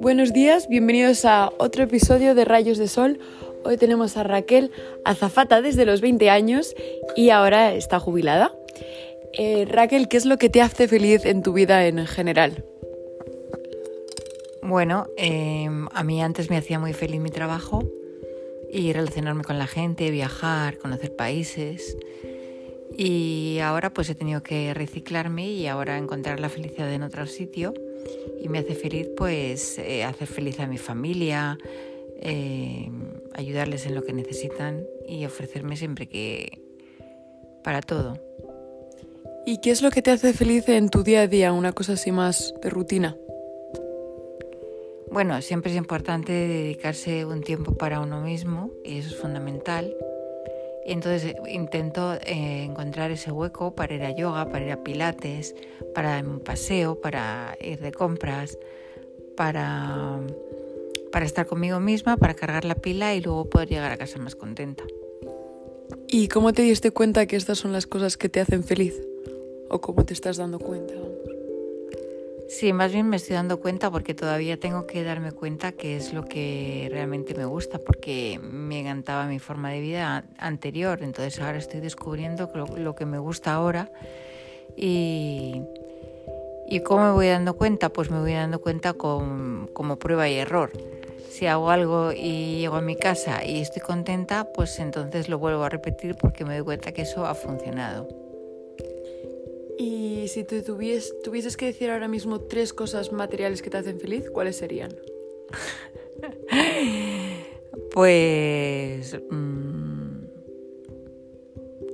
Buenos días, bienvenidos a otro episodio de Rayos de Sol. Hoy tenemos a Raquel, azafata desde los 20 años y ahora está jubilada. Eh, Raquel, ¿qué es lo que te hace feliz en tu vida en general? Bueno, em, a mí antes me hacía muy feliz mi trabajo y relacionarme con la gente, viajar, conocer países. Y ahora pues he tenido que reciclarme y ahora encontrar la felicidad en otro sitio y me hace feliz pues eh, hacer feliz a mi familia, eh, ayudarles en lo que necesitan y ofrecerme siempre que para todo. ¿Y qué es lo que te hace feliz en tu día a día, una cosa así más de rutina? Bueno, siempre es importante dedicarse un tiempo para uno mismo y eso es fundamental. Entonces intento eh, encontrar ese hueco para ir a yoga, para ir a pilates, para un paseo, para ir de compras, para, para estar conmigo misma, para cargar la pila y luego poder llegar a casa más contenta. ¿Y cómo te diste cuenta que estas son las cosas que te hacen feliz? ¿O cómo te estás dando cuenta? Sí, más bien me estoy dando cuenta porque todavía tengo que darme cuenta qué es lo que realmente me gusta, porque me encantaba mi forma de vida anterior, entonces ahora estoy descubriendo lo, que me gusta ahora y, y cómo me voy dando cuenta, pues me voy dando cuenta con, como prueba y error. Si hago algo y llego a mi casa y estoy contenta, pues entonces lo vuelvo a repetir porque me doy cuenta que eso ha funcionado. Y si te tuvieses que decir ahora mismo tres cosas materiales que te hacen feliz, ¿cuáles serían? pues mm,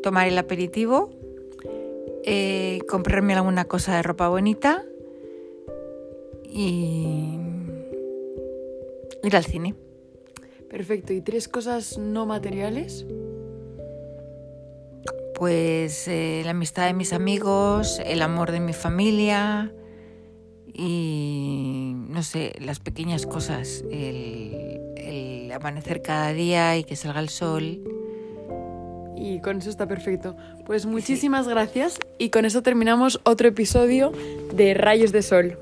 tomar el aperitivo, eh, comprarme alguna cosa de ropa bonita y ir al cine. Perfecto. ¿Y tres cosas no materiales? Pues eh, la amistad de mis amigos, el amor de mi familia y no sé, las pequeñas cosas, el, amanecer cada día y que salga el sol. Y con eso está perfecto. Pues muchísimas gracias y con eso terminamos otro episodio de Rayos de Sol.